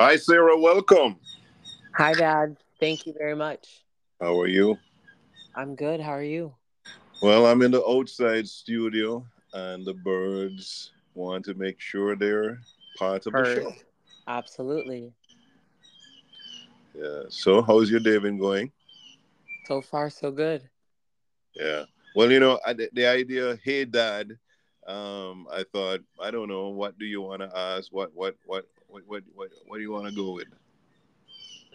Hi, Sarah. Welcome. Hi, Dad. Thank you very much. How are you? I'm good. How are you? Well, I'm in the outside studio, and the birds want to make sure they're part of Heard. the show. Absolutely. Yeah. So, how's your day been going? So far, so good. Yeah. Well, you know, I, the, the idea, hey, Dad. Um, I thought, I don't know, what do you want to ask? What, what, what, what, what, what, what do you want to go with?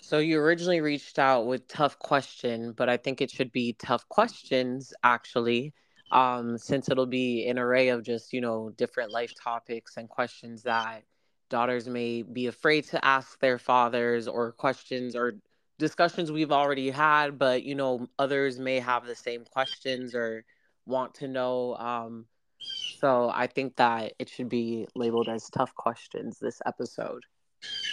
So you originally reached out with tough question, but I think it should be tough questions actually, um, since it'll be an array of just you know different life topics and questions that daughters may be afraid to ask their fathers, or questions or discussions we've already had, but you know others may have the same questions or want to know. Um, so I think that it should be labeled as tough questions this episode.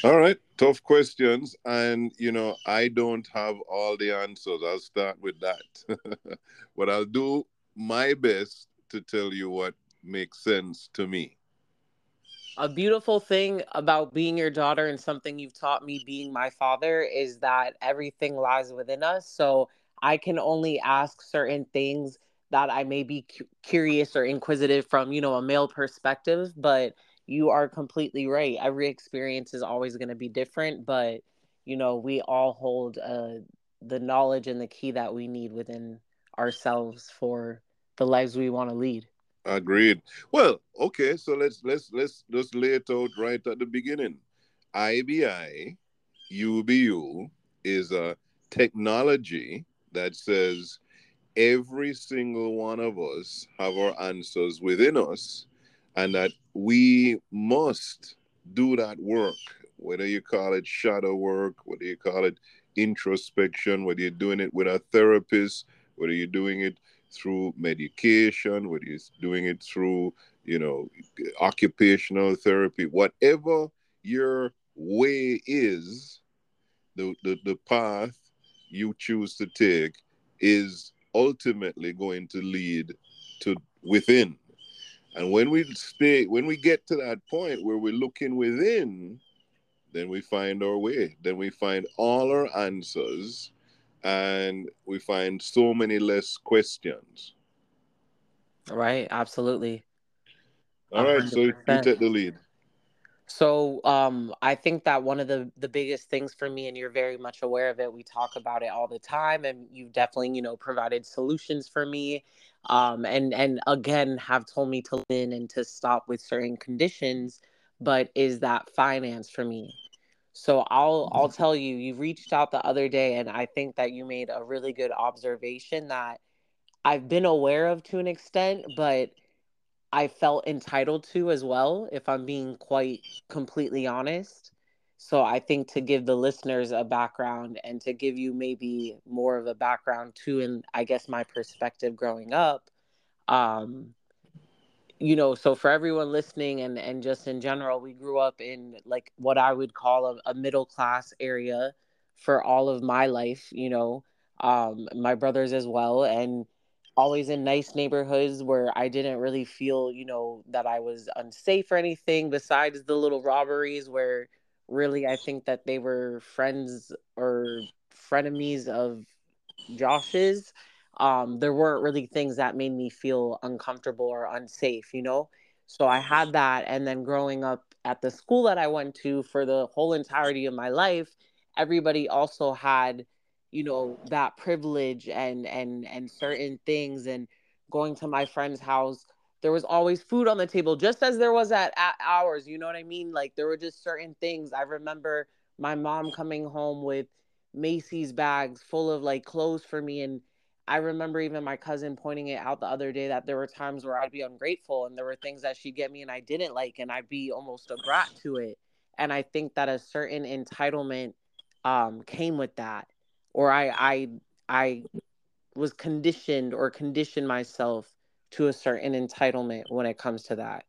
All right, tough questions. And, you know, I don't have all the answers. I'll start with that. but I'll do my best to tell you what makes sense to me. A beautiful thing about being your daughter and something you've taught me being my father is that everything lies within us. So I can only ask certain things that I may be cu- curious or inquisitive from, you know, a male perspective, but you are completely right. Every experience is always going to be different, but you know, we all hold uh, the knowledge and the key that we need within ourselves for the lives we want to lead. Agreed. Well, okay, so let's let's let's just lay it out right at the beginning. IBI, UBU is a technology that says every single one of us have our answers within us and that we must do that work, whether you call it shadow work, whether you call it introspection, whether you're doing it with a therapist, whether you're doing it through medication, whether you're doing it through, you know, occupational therapy, whatever your way is, the, the, the path you choose to take is ultimately going to lead to within and when we stay, when we get to that point where we're looking within, then we find our way. Then we find all our answers and we find so many less questions. Right, absolutely. All right, so you take the lead. So um, I think that one of the the biggest things for me, and you're very much aware of it. We talk about it all the time, and you've definitely you know provided solutions for me, um, and and again have told me to live and to stop with certain conditions. But is that finance for me? So I'll I'll mm-hmm. tell you, you reached out the other day, and I think that you made a really good observation that I've been aware of to an extent, but I felt entitled to as well, if I'm being quite completely honest. So I think to give the listeners a background and to give you maybe more of a background too, and I guess my perspective growing up, um, you know, so for everyone listening and and just in general, we grew up in like what I would call a, a middle class area for all of my life, you know, um, my brothers as well, and always in nice neighborhoods where I didn't really feel, you know, that I was unsafe or anything besides the little robberies where really I think that they were friends or frenemies of Josh's. Um, there weren't really things that made me feel uncomfortable or unsafe, you know? So I had that. And then growing up at the school that I went to for the whole entirety of my life, everybody also had you know that privilege and and and certain things and going to my friend's house there was always food on the table just as there was at, at ours you know what i mean? Like there were just certain things. I remember my mom coming home with macy's bags full of like clothes for me and i remember even my cousin pointing it out the other day that there were times where i'd be ungrateful and there were things that she'd get me and i didn't like and i'd be almost a brat to it. And i think that a certain entitlement um, came with that or I I I was conditioned or conditioned myself to a certain entitlement when it comes to that.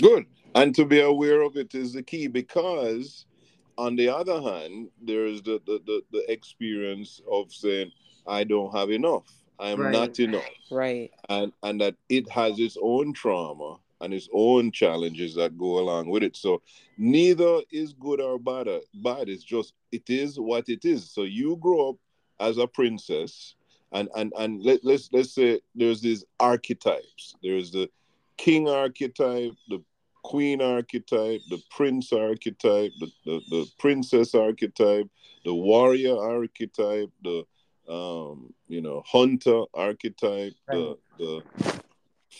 Good. And to be aware of it is the key because on the other hand, there's the, the, the, the experience of saying, I don't have enough. I'm right. not enough. Right. And and that it has its own trauma and its own challenges that go along with it. So neither is good or bad. Bad. It's just it is what it is. So you grow up as a princess, and and and let, let's let's say there's these archetypes. There's the king archetype, the queen archetype, the prince archetype, the, the, the princess archetype, the warrior archetype, the um, you know, hunter archetype, right. the the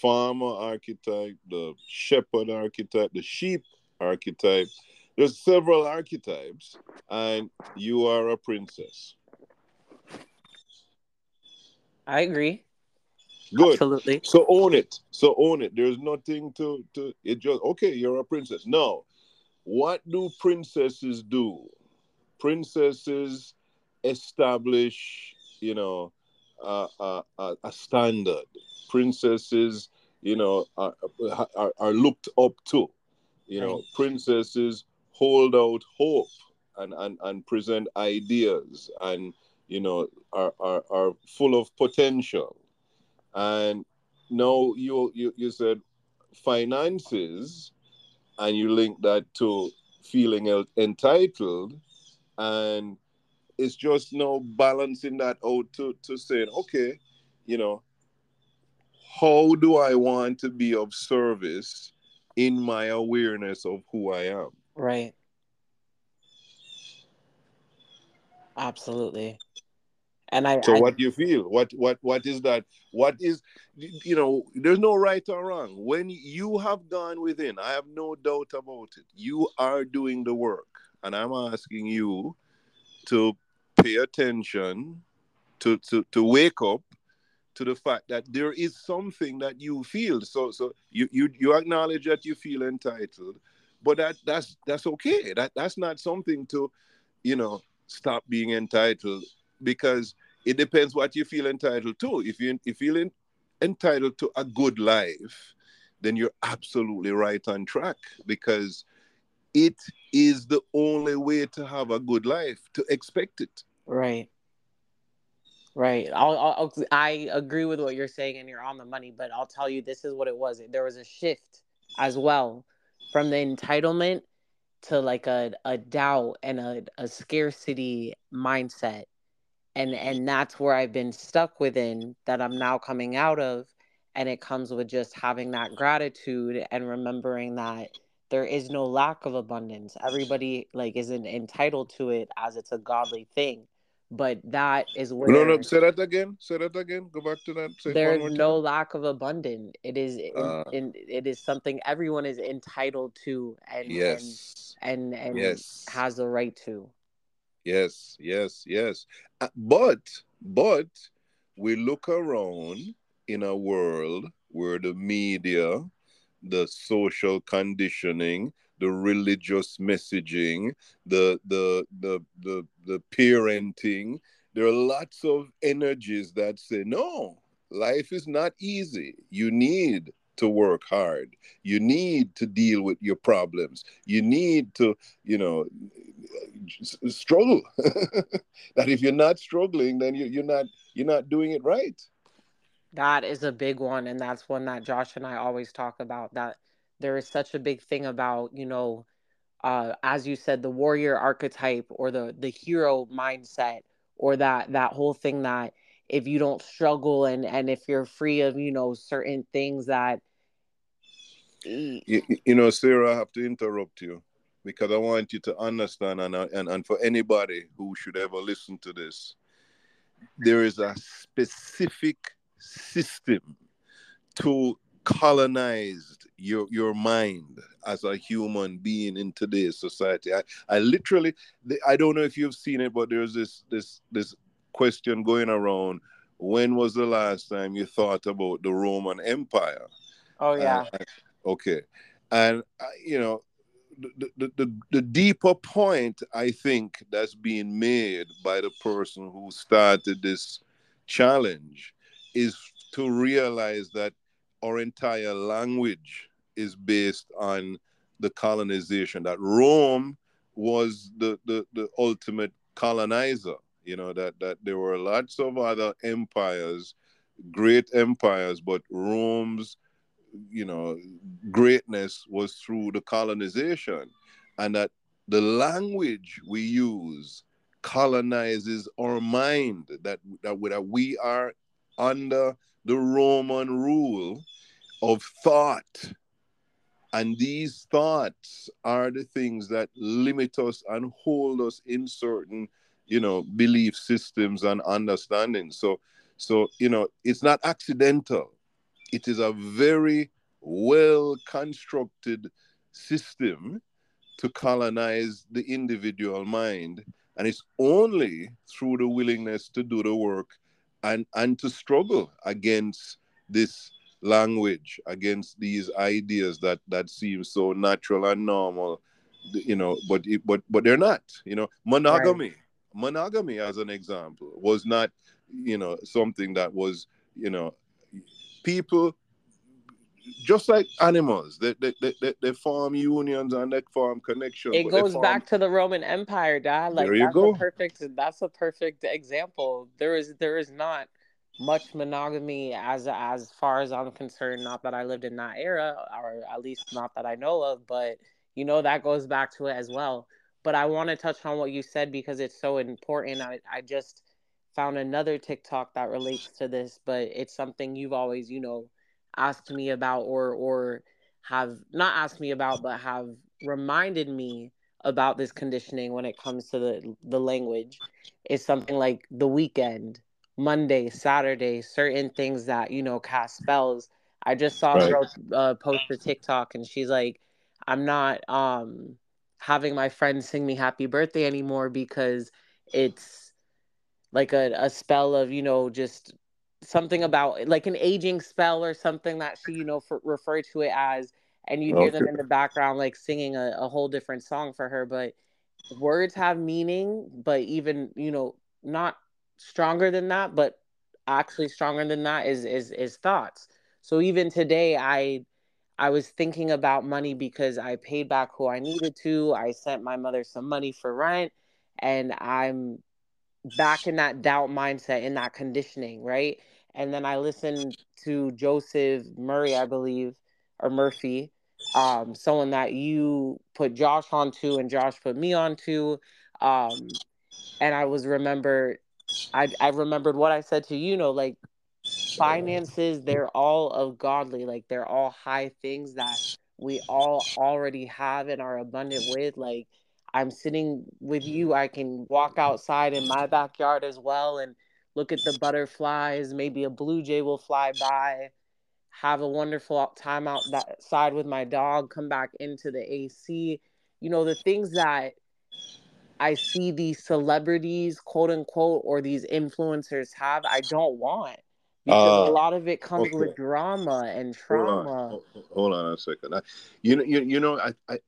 farmer archetype, the shepherd archetype, the sheep archetype. There's several archetypes, and you are a princess. I agree. Good. Absolutely. So own it. So own it. There's nothing to to it just okay, you're a princess. Now, what do princesses do? Princesses establish, you know, uh, uh, uh, a standard. Princesses, you know, are, are, are looked up to. You know, princesses hold out hope and, and, and present ideas and, you know, are, are, are full of potential and now you you, you said finances and you link that to feeling entitled and it's just now balancing that out to, to saying okay you know how do i want to be of service in my awareness of who i am right absolutely and I So I, what do you feel? What what what is that? What is you know, there's no right or wrong. When you have gone within, I have no doubt about it. You are doing the work. And I'm asking you to pay attention, to to to wake up to the fact that there is something that you feel. So so you you you acknowledge that you feel entitled, but that that's that's okay. That that's not something to, you know, stop being entitled because it depends what you feel entitled to. If you if you feel entitled to a good life, then you're absolutely right on track because it is the only way to have a good life to expect it. Right. Right. I'll, I'll, i agree with what you're saying, and you're on the money. But I'll tell you, this is what it was. There was a shift as well from the entitlement to like a, a doubt and a, a scarcity mindset and and that's where i've been stuck within that i'm now coming out of and it comes with just having that gratitude and remembering that there is no lack of abundance everybody like isn't entitled to it as it's a godly thing but that is where no no say that again say that again go back to that say there's no time. lack of abundance it is uh, in, it is something everyone is entitled to and yes and and, and yes. has the right to Yes, yes, yes. Uh, but, but we look around in a world where the media, the social conditioning, the religious messaging, the the the the, the parenting, there are lots of energies that say no, life is not easy. You need to work hard. You need to deal with your problems. You need to, you know, struggle. that if you're not struggling, then you, are not you're not doing it right. That is a big one, and that's one that Josh and I always talk about. That there is such a big thing about you know, uh, as you said, the warrior archetype or the the hero mindset, or that that whole thing that if you don't struggle and and if you're free of you know certain things that you, you know sarah i have to interrupt you because I want you to understand, and, and, and for anybody who should ever listen to this, there is a specific system to colonize your your mind as a human being in today's society. I, I literally, I don't know if you've seen it, but there's this this this question going around. When was the last time you thought about the Roman Empire? Oh yeah. Uh, okay, and uh, you know the, the, the, deeper point I think that's being made by the person who started this challenge is to realize that our entire language is based on the colonization that Rome was the, the, the ultimate colonizer you know that that there were lots of other empires great empires but Rome's you know, greatness was through the colonization, and that the language we use colonizes our mind. That that, that we are under the Roman rule of thought. And these thoughts are the things that limit us and hold us in certain, you know, belief systems and understanding. So, so you know, it's not accidental. It is a very well constructed system to colonize the individual mind. And it's only through the willingness to do the work and, and to struggle against this language, against these ideas that, that seem so natural and normal, you know, but but but they're not, you know, monogamy. Right. Monogamy, as an example, was not, you know, something that was, you know, people just like animals, they, they, they, they form unions and they form connections. It goes form... back to the Roman Empire, Dad. Like there you that's go. a perfect that's a perfect example. There is there is not much monogamy as as far as I'm concerned. Not that I lived in that era, or at least not that I know of, but you know that goes back to it as well. But I want to touch on what you said because it's so important. I, I just found another TikTok that relates to this, but it's something you've always, you know, asked me about or or have not asked me about but have reminded me about this conditioning when it comes to the the language is something like the weekend monday saturday certain things that you know cast spells i just saw right. a girl uh, post a tiktok and she's like i'm not um having my friends sing me happy birthday anymore because it's like a, a spell of you know just something about like an aging spell or something that she you know refer to it as and you hear okay. them in the background like singing a, a whole different song for her but words have meaning but even you know not stronger than that but actually stronger than that is is is thoughts so even today i i was thinking about money because i paid back who i needed to i sent my mother some money for rent and i'm back in that doubt mindset, in that conditioning, right? And then I listened to Joseph Murray, I believe, or Murphy, um, someone that you put Josh onto and Josh put me onto. Um, and I was remembered, I, I remembered what I said to you know, like finances, they're all of godly, like they're all high things that we all already have and are abundant with. Like I'm sitting with you. I can walk outside in my backyard as well and look at the butterflies. Maybe a blue jay will fly by. Have a wonderful time outside with my dog. Come back into the AC. You know, the things that I see these celebrities, quote unquote, or these influencers have, I don't want because uh, a lot of it comes okay. with drama and trauma. Hold on, hold on a second. I, you know, you, you know, I, I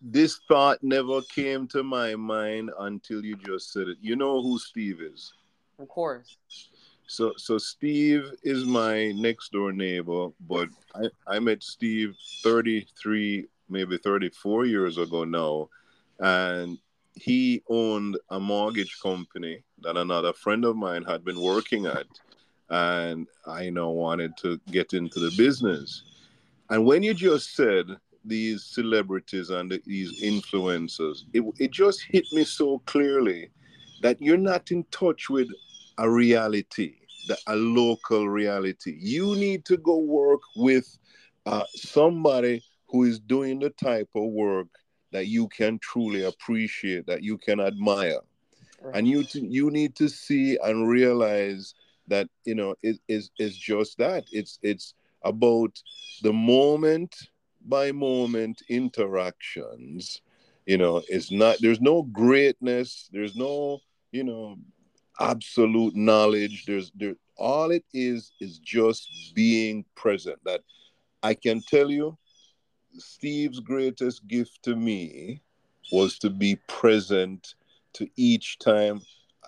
this thought never came to my mind until you just said it. You know who Steve is? Of course. So so Steve is my next door neighbor, but I, I met Steve 33, maybe 34 years ago now. And he owned a mortgage company that another friend of mine had been working at. And I now wanted to get into the business. And when you just said these celebrities and these influencers, it, it just hit me so clearly that you're not in touch with a reality, the, a local reality. You need to go work with uh, somebody who is doing the type of work that you can truly appreciate, that you can admire. Right. And you to, you need to see and realize that you know it is is just that. It's it's about the moment by moment interactions you know it's not there's no greatness there's no you know absolute knowledge there's there all it is is just being present that i can tell you steve's greatest gift to me was to be present to each time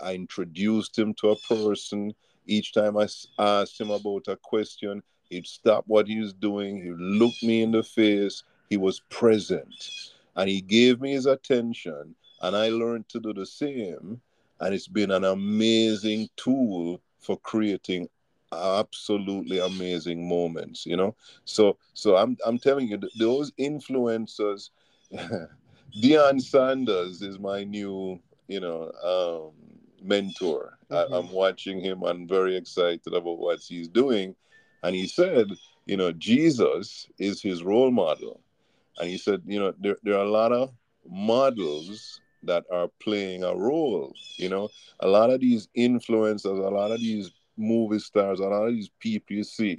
i introduced him to a person each time i asked him about a question He'd stop what he was doing. He looked me in the face. He was present. And he gave me his attention. And I learned to do the same. And it's been an amazing tool for creating absolutely amazing moments you know? So so i'm i'm telling you those influencers Deion Sanders is my new you know um mentor. Mm-hmm. I, i'm watching him. I'm very excited about what he's doing. And he said you know jesus is his role model. And he said you know there, there are a lot of models that are playing a role you know? A lot of these influencers a lot of these movie stars, a all these people you see.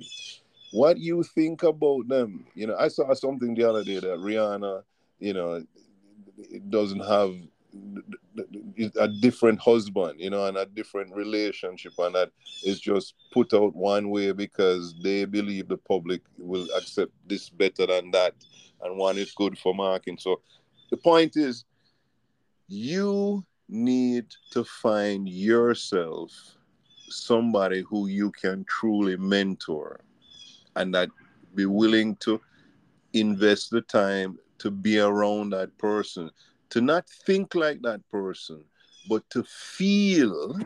What you think about them? You know, I saw something the other day that Rihanna, you know, doesn't have a different husband, you know, and a different relationship, and that is just put out one way because they believe the public will accept this better than that, and one is good for marketing. So, the point is, you need to find yourself somebody who you can truly mentor and that be willing to invest the time to be around that person to not think like that person but to feel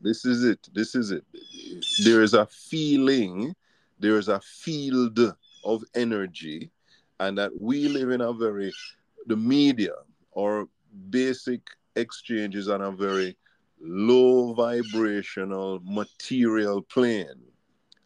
this is it this is it. There is a feeling there is a field of energy and that we live in a very the media or basic exchanges on a very low vibrational material plane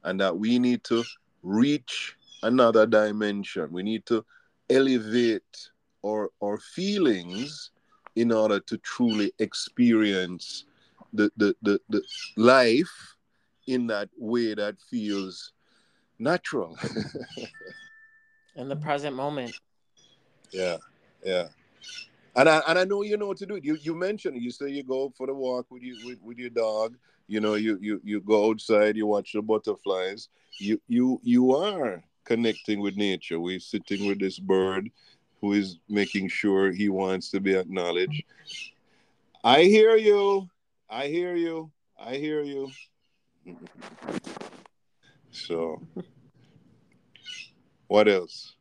and that we need to reach another dimension. We need to elevate our, our feelings in order to truly experience the, the, the, the life in that way that feels natural. in the present moment. Yeah, yeah. And I and I know you know what to do. You you mentioned. You say you go for the walk with you with, with your dog. You know, you you you go outside, you watch the butterflies. You you you are connecting with nature. We're sitting with this bird who is making sure he wants to be acknowledged. I hear you. I hear you. I hear you. So what else?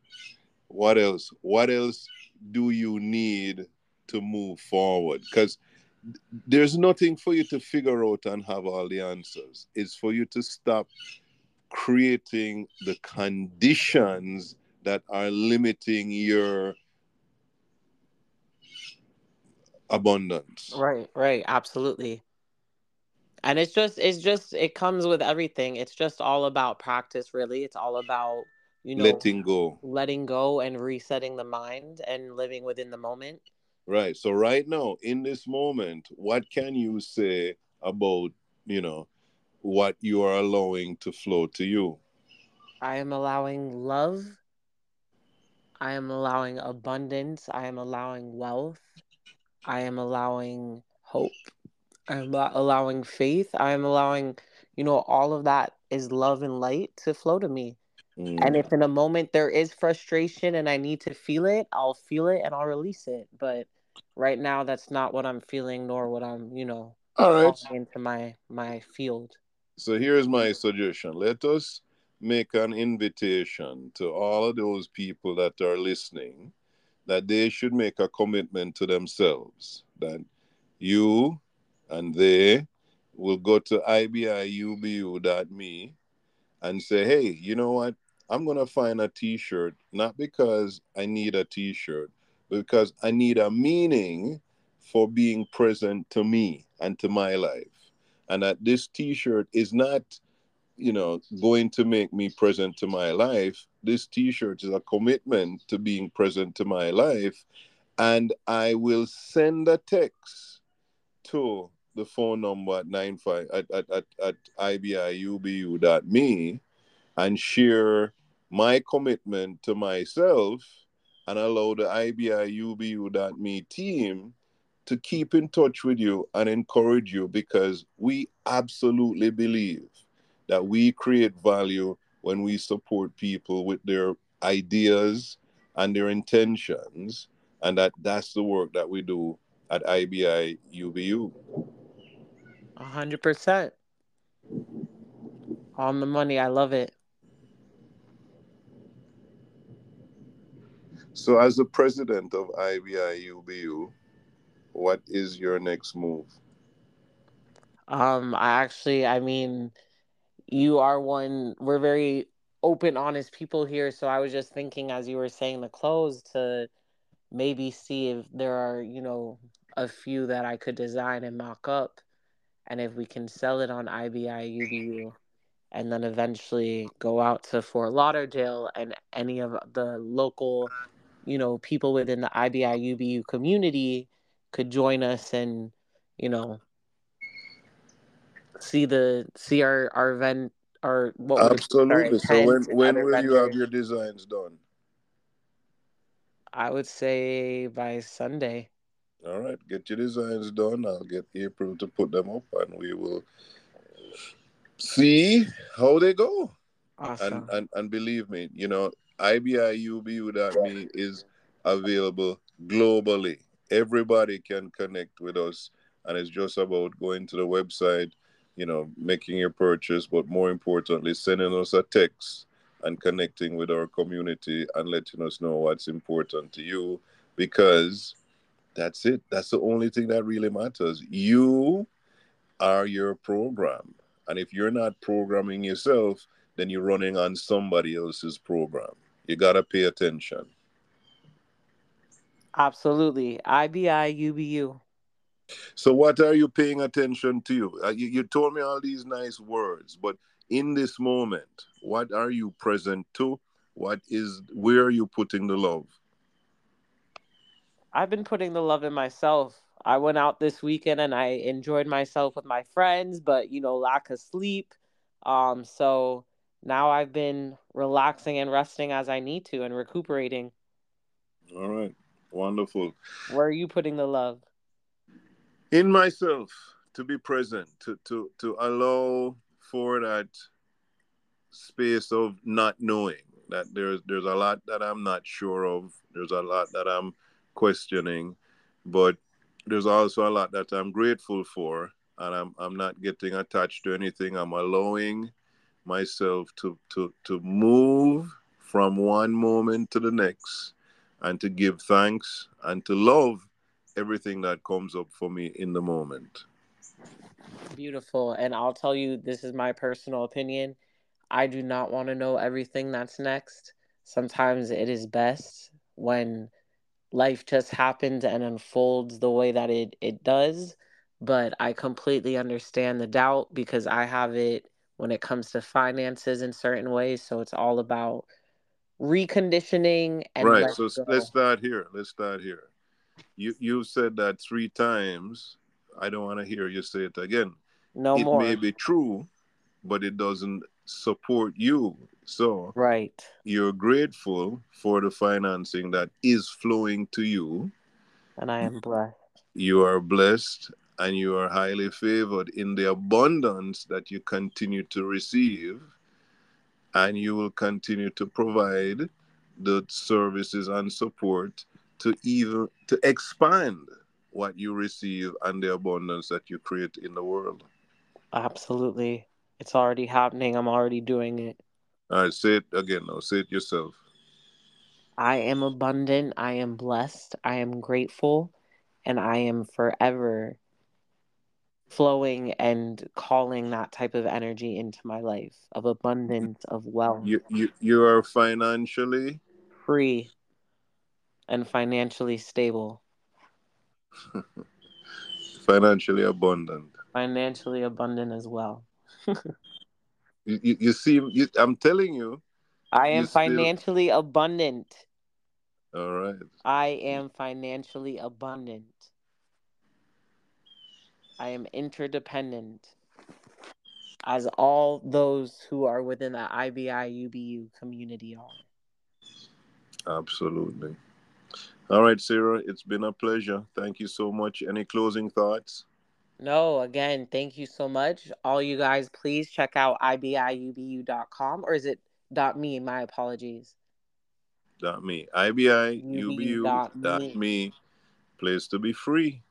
What else? What else do you need to move forward? Because there's nothing for you to figure out and have all the answers. It's for you to stop creating the conditions that are limiting your abundance. Right, right, absolutely. And it's just it's just it comes with everything. It's just all about practice really. It's all about you know letting go. letting go and resetting the mind and living within the moment. Right so right now in this moment what can you say about you know what you are allowing to flow to you? I am allowing love. I am allowing abundance. I am allowing wealth. I am allowing hope. I'm allowing faith. I am allowing you know all of that is love and light to flow to me Mm. And if in a moment there is frustration and I need to feel it, I'll feel it and I'll release it. But right now, that's not what I'm feeling, nor what I'm, you know, all right into my my field. So here's my suggestion: let us make an invitation to all of those people that are listening that they should make a commitment to themselves that you and they will go to ibiubu.me and say, hey, you know what? I'm going to find a t shirt, not because I need a t shirt, but because I need a meaning for being present to me and to my life. And that this t shirt is not, you know, going to make me present to my life. This t shirt is a commitment to being present to my life. And I will send a text to the phone number at 95 at, at, at, at ibiubu.me and share my commitment to myself and allow the IBIUBU.me team to keep in touch with you and encourage you because we absolutely believe that we create value when we support people with their ideas and their intentions and that that's the work that we do at IBI UBU. 100%. On the money. I love it. So, as the president of IBIUBU, what is your next move? Um, I actually, I mean, you are one we're very open honest people here so i was just thinking as you were saying the clothes to maybe see if there are you know a few that i could design and mock up and if we can sell it on ibi ubu and then eventually go out to fort lauderdale and any of the local you know people within the ibi ubu community could join us and you know see the see our our event our what absolutely. So when when will vendors. you have your designs done? I would say by Sunday. All right, get your designs done. I'll get April to put them up, and we will see how they go. Awesome. And and, and believe me, you know, IBIUBU.me is available globally. Everybody can connect with us, and it's just about going to the website, you know, making your purchase, but more importantly, sending us a text and connecting with our community and letting us know what's important to you because that's it. That's the only thing that really matters. You are your program. And if you're not programming yourself, then you're running on somebody else's program. You got to pay attention. Absolutely. IBI UBU. So, what are you paying attention to? Uh, you, you told me all these nice words, but in this moment, what are you present to? What is where are you putting the love? I've been putting the love in myself. I went out this weekend and I enjoyed myself with my friends, but you know, lack of sleep. Um, so now I've been relaxing and resting as I need to and recuperating. All right. Wonderful. Where are you putting the love? in myself to be present to to to allow for that space of not knowing that there's there's a lot that I'm not sure of there's a lot that I'm questioning but there's also a lot that I'm grateful for and I'm I'm not getting attached to anything I'm allowing myself to to to move from one moment to the next and to give thanks and to love everything that comes up for me in the moment. Beautiful. And I'll tell you, this is my personal opinion. I do not want to know everything that's next. Sometimes it is best when life just happens and unfolds the way that it, it does. But I completely understand the doubt because I have it when it comes to finances in certain ways. So it's all about reconditioning and right. So go. let's start here. Let's start here you you've said that three times. I don't want to hear you say it again. No it more. It may be true, but it doesn't support you. So right, you're grateful for the financing that is flowing to you, and I am mm-hmm. blessed. You are blessed, and you are highly favored in the abundance that you continue to receive, and you will continue to provide the services and support to even to expand what you receive and the abundance that you create in the world. Absolutely. It's already happening. I'm already doing it. All right, say it again now. Say it yourself. I am abundant. I am blessed. I am grateful. And I am forever flowing and calling that type of energy into my life of mm-hmm. abundance, of wealth. You, you, you are financially free and financially stable. financially abundant. Financially abundant as well. you, you, you see, you, I'm telling you. I am financially still... abundant. All right. I am financially abundant. I am interdependent, as all those who are within the IBI UBU community are. Absolutely. All right, Sarah, it's been a pleasure. Thank you so much. Any closing thoughts? No, again, thank you so much. All you guys, please check out ibiubu.com or is it dot me? My apologies. Dot me. ibiubu dot, dot me. Place to be free.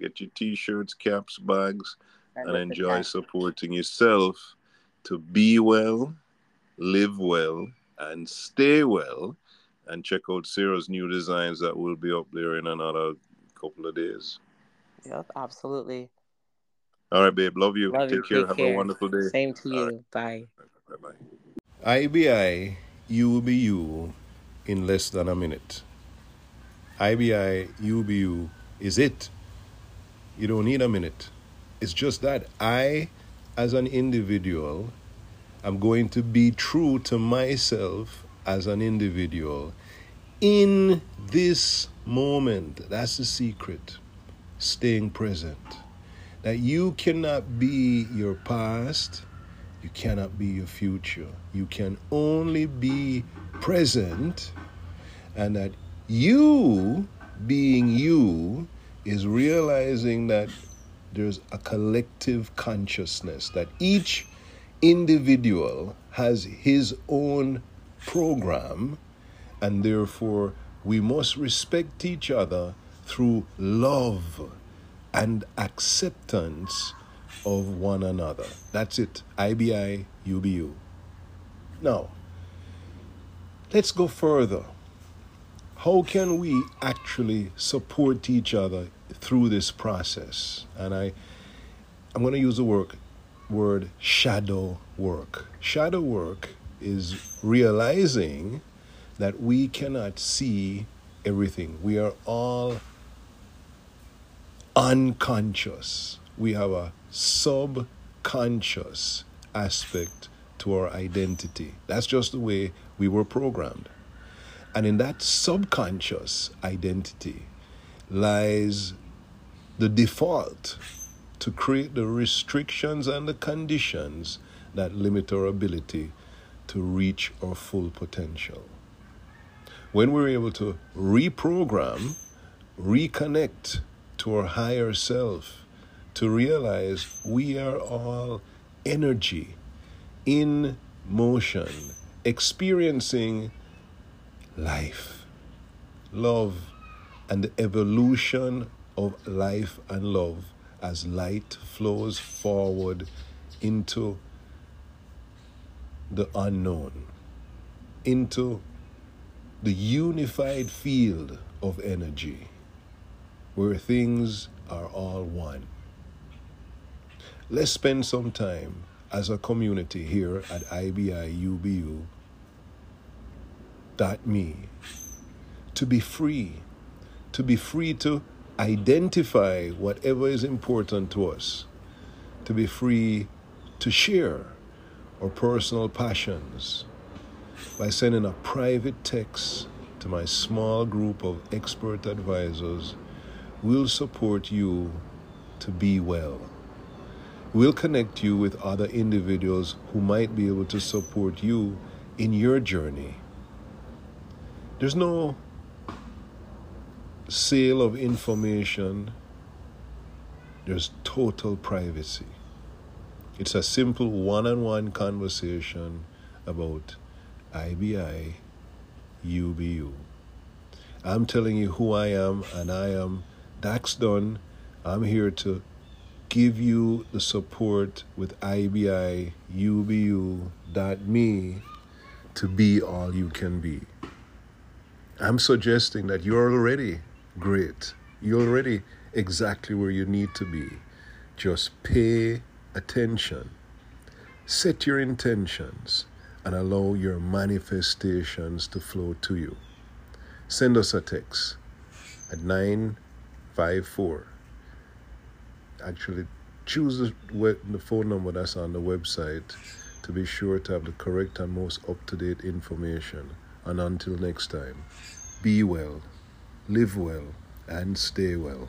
Get your t-shirts, caps, bags, and, and enjoy supporting yourself to be well, live well, and stay well and check out Sarah's new designs that will be up there in another couple of days. Yep, absolutely. All right, babe. Love you. Love Take you. care. Take Have care. a wonderful day. Same to All you. Bye. Bye bye. IBI, you will be you in less than a minute. IBI, you be you is it. You don't need a minute. It's just that I, as an individual, am going to be true to myself as an individual in this moment. That's the secret. Staying present. That you cannot be your past, you cannot be your future. You can only be present, and that you being you is realizing that there's a collective consciousness, that each individual has his own program, and therefore we must respect each other through love and acceptance of one another. That's it. IBI, UBU. Now, let's go further. How can we actually support each other through this process? And I, I'm going to use the word, word shadow work. Shadow work is realizing that we cannot see everything. We are all unconscious. We have a subconscious aspect to our identity. That's just the way we were programmed. And in that subconscious identity lies the default to create the restrictions and the conditions that limit our ability to reach our full potential. When we're able to reprogram, reconnect to our higher self, to realize we are all energy in motion, experiencing life, love, and the evolution of life and love as light flows forward into the unknown, into the unified field of energy where things are all one. Let's spend some time as a community here at IBI UBU dot me to be free, to be free to identify whatever is important to us, to be free to share our personal passions by sending a private text to my small group of expert advisors. We'll support you to be well. We'll connect you with other individuals who might be able to support you in your journey. There's no sale of information, there's total privacy. It's a simple one on one conversation about IBI, UBU. I'm telling you who I am, and I am Dax Dunn. I'm here to give you the support with IBI, UBU.me to be all you can be. I'm suggesting that you're already great. You're already exactly where you need to be. Just pay attention, set your intentions, and allow your manifestations to flow to you. Send us a text at 954. Actually, choose the, phone number that's on the website to be sure to have the correct and most up to date information. And until next time, be well, live well, and stay well.